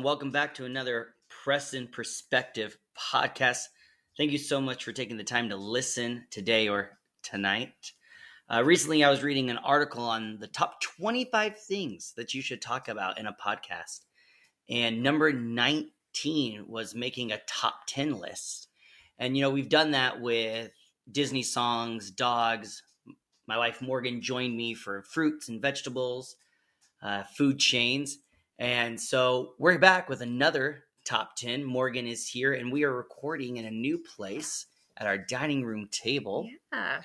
and welcome back to another Preston Perspective podcast. Thank you so much for taking the time to listen today or tonight. Uh, recently, I was reading an article on the top 25 things that you should talk about in a podcast. And number 19 was making a top 10 list. And, you know, we've done that with Disney songs, dogs. My wife Morgan joined me for fruits and vegetables, uh, food chains. And so we're back with another top 10. Morgan is here, and we are recording in a new place at our dining room table. Yeah.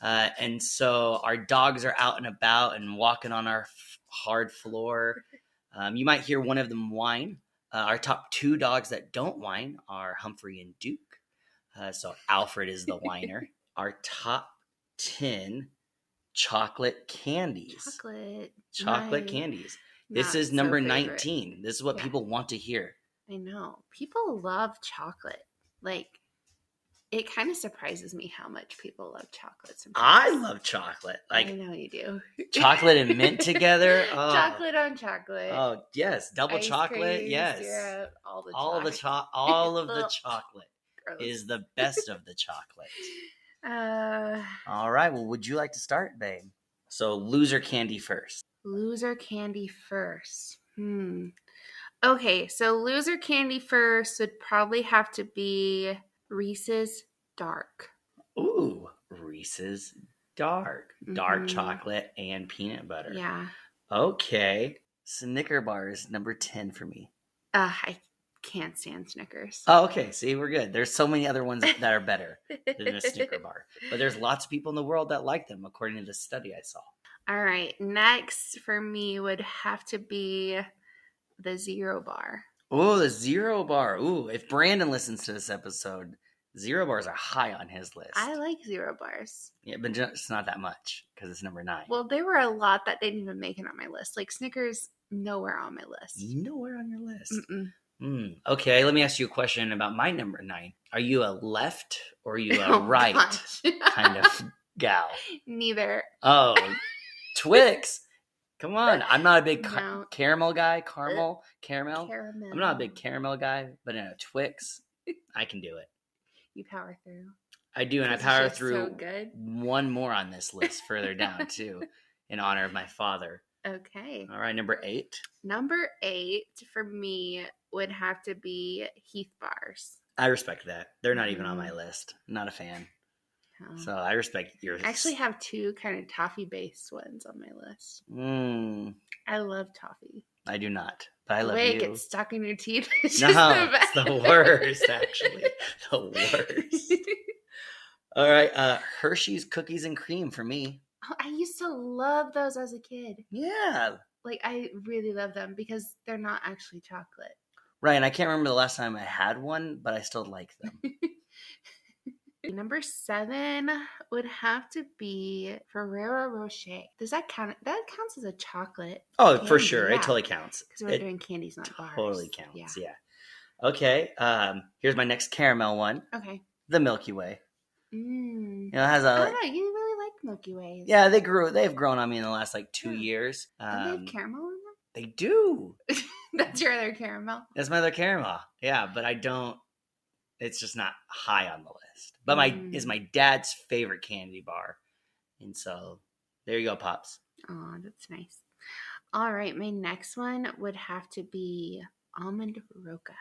Uh, and so our dogs are out and about and walking on our f- hard floor. Um, you might hear one of them whine. Uh, our top two dogs that don't whine are Humphrey and Duke. Uh, so Alfred is the whiner. our top 10 chocolate candies. Chocolate. Chocolate candies. This is number favorite. 19. This is what Yeah. people want to hear. I know. People love chocolate. Like, it kind of surprises me how much people love chocolate. Sometimes. I love chocolate. like I know you do. chocolate and mint together. Oh, Chocolate on chocolate. Oh, yes. Double Ice chocolate. cream, yes. syrup, all the all the cho- all of the chocolate Gross. is the best of the chocolate. uh, All right. Well, would you like to start, babe? So, loser candy first. Loser candy first. Hmm. Okay, so loser candy first would probably have to be Reese's Dark. Ooh, Reese's dark, dark Mhm. chocolate and peanut butter. Yeah. Okay. Snicker bars number 10 for me. Uh, I can't stand Snickers. Oh, okay. See, we're good. There's so many other ones that are better than a Snicker bar. But there's lots of people in the world that like them, according to the study I saw. All right, next for me would have to be the Zero Bar. Oh, the zero bar. Ooh, if Brandon listens to this episode, zero bars are high on his list. I like Zero Bars. yeah, but just not that much because it's number nine. Well, there were a lot that didn't even make it on my list. Like Snickers, nowhere on my list. nowhere on your list. Mm-mm. Hmm. Okay, let me ask you a question about my number nine. Are you a left or are you a Oh, right kind of gal? Neither. Oh, Twix. Come on. I'm not a big car- No. caramel guy. Caramel, caramel. Caramel. I'm not a big caramel guy, but in a Twix, I can do it. You power through. I do, and I power through So good. one more on this list further down too, in honor of my father. Okay. All right, number eight. Number eight for me would have to be Heath Bars. I respect that. They're not even on Mm. my list. Not a fan. So I respect yours. I actually have two kind of toffee based ones on my list. Mm, I love toffee. I do not, but I love way you. it gets stuck in your teeth. It's no, just the it's the worst. Actually, the worst. All right, uh, Hershey's cookies and cream for me. Oh, I used to love those as a kid. Yeah, Like I really love them because they're not actually chocolate. right. And I can't remember the last time I had one, but I still like them. Number seven would have to be Ferrero Rocher. Does that count? That counts as a chocolate Oh, for sure, yeah. it totally counts. because we're It doing candies, not bars. totally counts. Yeah. Yeah. Okay. Um, here's my next caramel one. Okay. The Milky Way. Mm. You know, it has I a don't know. You really like Milky Ways. yeah. They grew. They've grown on me in the last like two Yeah. years. They Um, have caramel in them? they do. That's your other caramel. That's my other caramel. Yeah, but I don't. It's just not high on the list. But my Mm. is my dad's favorite candy bar, and so there you go, pops. Oh, that's nice. All right, my next one would have to be almond roca.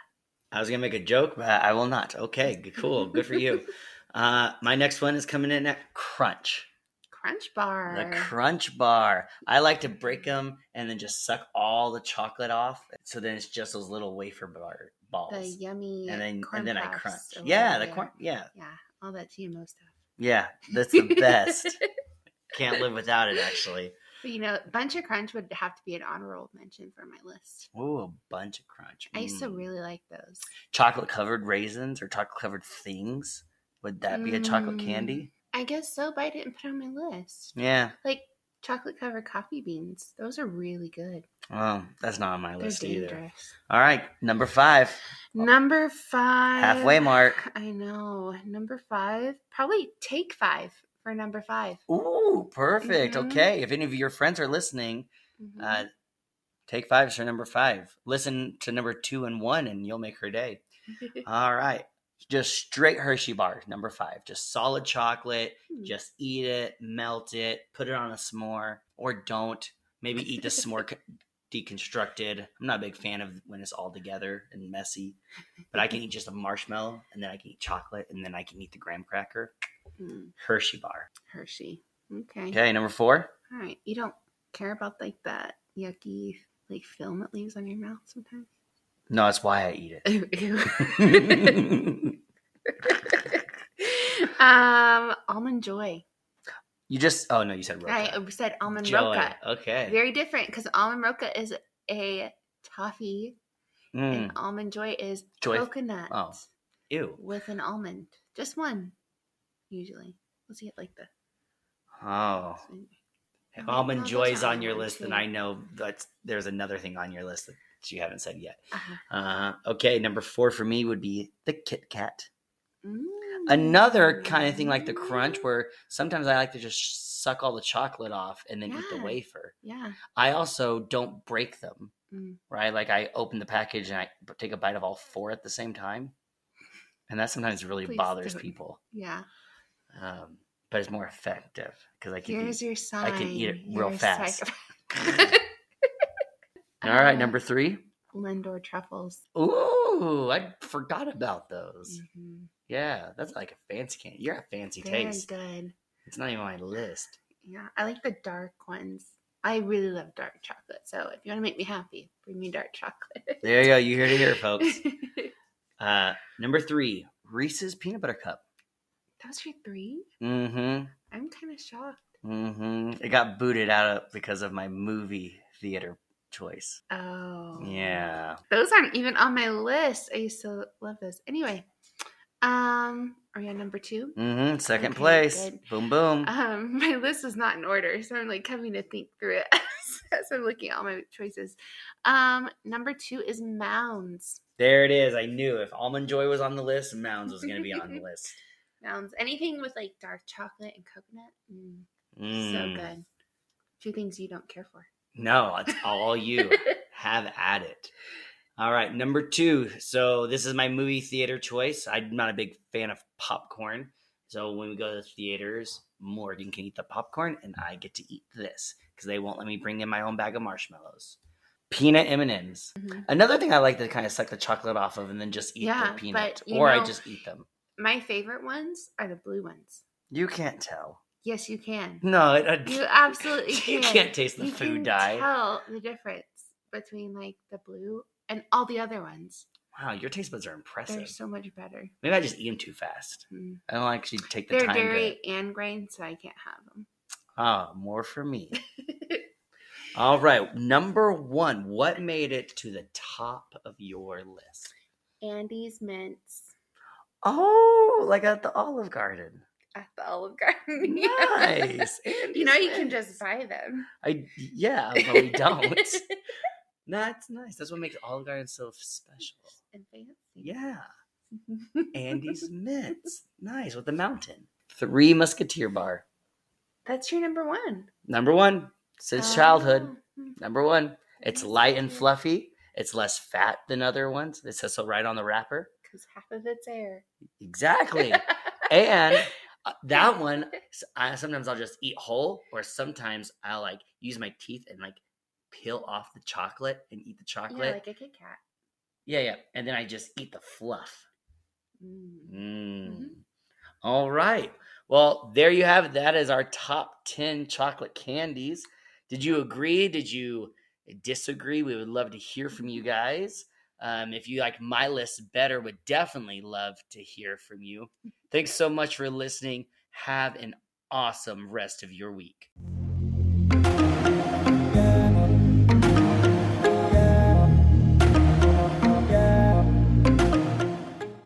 I was gonna make a joke, but I will not. Okay, cool, good for you. Uh, my next one is coming in at Crunch. Crunch bar. The Crunch Bar. I like to break them and then just suck all the chocolate off, so then it's just those little wafer bar balls. the yummy and then corn and then I crunch. Yeah, the they corn. Yeah, Yeah, all that GMO stuff. yeah, that's the best. Can't live without it, actually. But you know, Bunch of Crunch would have to be an honorable mention for my list. Ooh, a bunch of crunch. I used to Mm. really like those. chocolate covered raisins or chocolate covered things. Would that be a chocolate Mm. candy? I guess so, but I didn't put it on my list. Yeah. Like chocolate covered coffee beans. Those are really good. Oh, that's not on my They're list either. All right, number five. Number five. Halfway mark. I know. Number five. Probably take five for number five. Ooh, perfect. Mhm. Okay, if any of your friends are listening, Mhm. uh, Take fives for number five. Listen to number two and one, and you'll make her day. All right. Just straight Hershey bar, number five. Just solid chocolate. Hmm. Just eat it, melt it, put it on a s'more, or don't. Maybe eat the s'more deconstructed. I'm not a big fan of when it's all together and messy, but I can eat just a marshmallow, and then I can eat chocolate, and then I can eat the graham cracker. Hmm, Hershey bar. Hershey. Okay. Okay, number four. All right. You don't care about like that yucky like film it leaves on your mouth sometimes. No, that's why I eat it. um, almond joy. you just, oh no, you said roca. I said almond Joy. roca. Okay. Very different because almond roca is a toffee Mm. and almond joy is Joy- coconut oh. Ew. with an almond. Just one, usually. Let's get like the. Oh. If almond joy is on your list, then. I know that there's another thing on your list that you haven't said yet. Uh-huh. Uh, okay, number four for me would be the Kit Kat. Mm. Another kind of thing like the crunch, where sometimes I like to just suck all the chocolate off and then eat the wafer. Yeah. I also don't break them, Mm. right? Like I open the package and I take a bite of all four at the same time, and that sometimes really Please bothers don't. people. Yeah. Um, but it's more effective because I can. Here's Eat. your sign. I can eat it You're real fast. All right, number three. Lindor truffles. Ooh, I forgot about those. Mhm. Yeah, that's like a fancy candy. You're a fancy They're taste. good. It's not even on my list. Yeah, I like the dark ones. I really love dark chocolate. So if you want to make me happy, bring me dark chocolate. There you go. You hear it here, folks. Uh, number three, Reese's peanut butter cup. that was your three? Mm-hmm. I'm kind of shocked. Mm-hmm. It got booted out of, because of my movie theater choice. Oh. Yeah. Those aren't even on my list. I used to love those. Anyway, um, are you on number two? Mm-hmm. Second Okay, place. good. Boom boom. Um, my list is not in order, so I'm like coming to think through it as I'm looking at all my choices. Um, number two is Mounds. there it is. I knew if Almond Joy was on the list, Mounds was going to be on the list. Mounds. Anything with like dark chocolate and coconut. Mm, Mm. So good. Two things you don't care for. No, it's all you. Have at it. All right, number two. So this is my movie theater choice. I'm not a big fan of popcorn. So when we go to the theaters, Morgan can eat the popcorn and I get to eat this because they won't let me bring in my own bag of marshmallows. Peanut M&Ms. Mhm. Another thing I like to kind of suck the chocolate off of and then just eat Yeah, the peanut. but you Or I know- just eat them. My favorite ones are the blue ones. You can't tell. Yes, you can. No, it, it- You absolutely you can. can't taste the you food can dye. Tell the difference between like the blue and all the other ones. Wow, your taste buds are impressive. They're so much better. Maybe I just eat them too fast. Mm. I don't actually take the They're time to. dairy and grain, so I can't have them. Ah, more for me. All right, number one. What made it to the top of your list? Andes mints Oh, like at the Olive Garden. At the Olive Garden. Nice. you know, you can just buy them. I yeah, but we don't. That's nice. That's what makes Olive Garden so special. and fancy. Yeah, Andes Mints. Nice with the mountain. Three Musketeer bar. That's your number one. Number one since childhood. Oh. Hmm. Number one. It's light and fluffy. It's less fat than other ones. It says so right on the wrapper. Because half of it's air. Exactly. and that one, I, sometimes I'll just eat whole, or sometimes I'll like use my teeth and like peel off the chocolate and eat the yeah, chocolate. like a Kit Kat. Yeah, yeah. And then I just eat the fluff. Mm. Mm. All right. Well, there you have it. That is our top 10 chocolate candies. Did you agree? Did you disagree? We would love to hear from you guys. Um, if you like my list better, would definitely love to hear from you. Thanks so much for listening. Have an awesome rest of your week.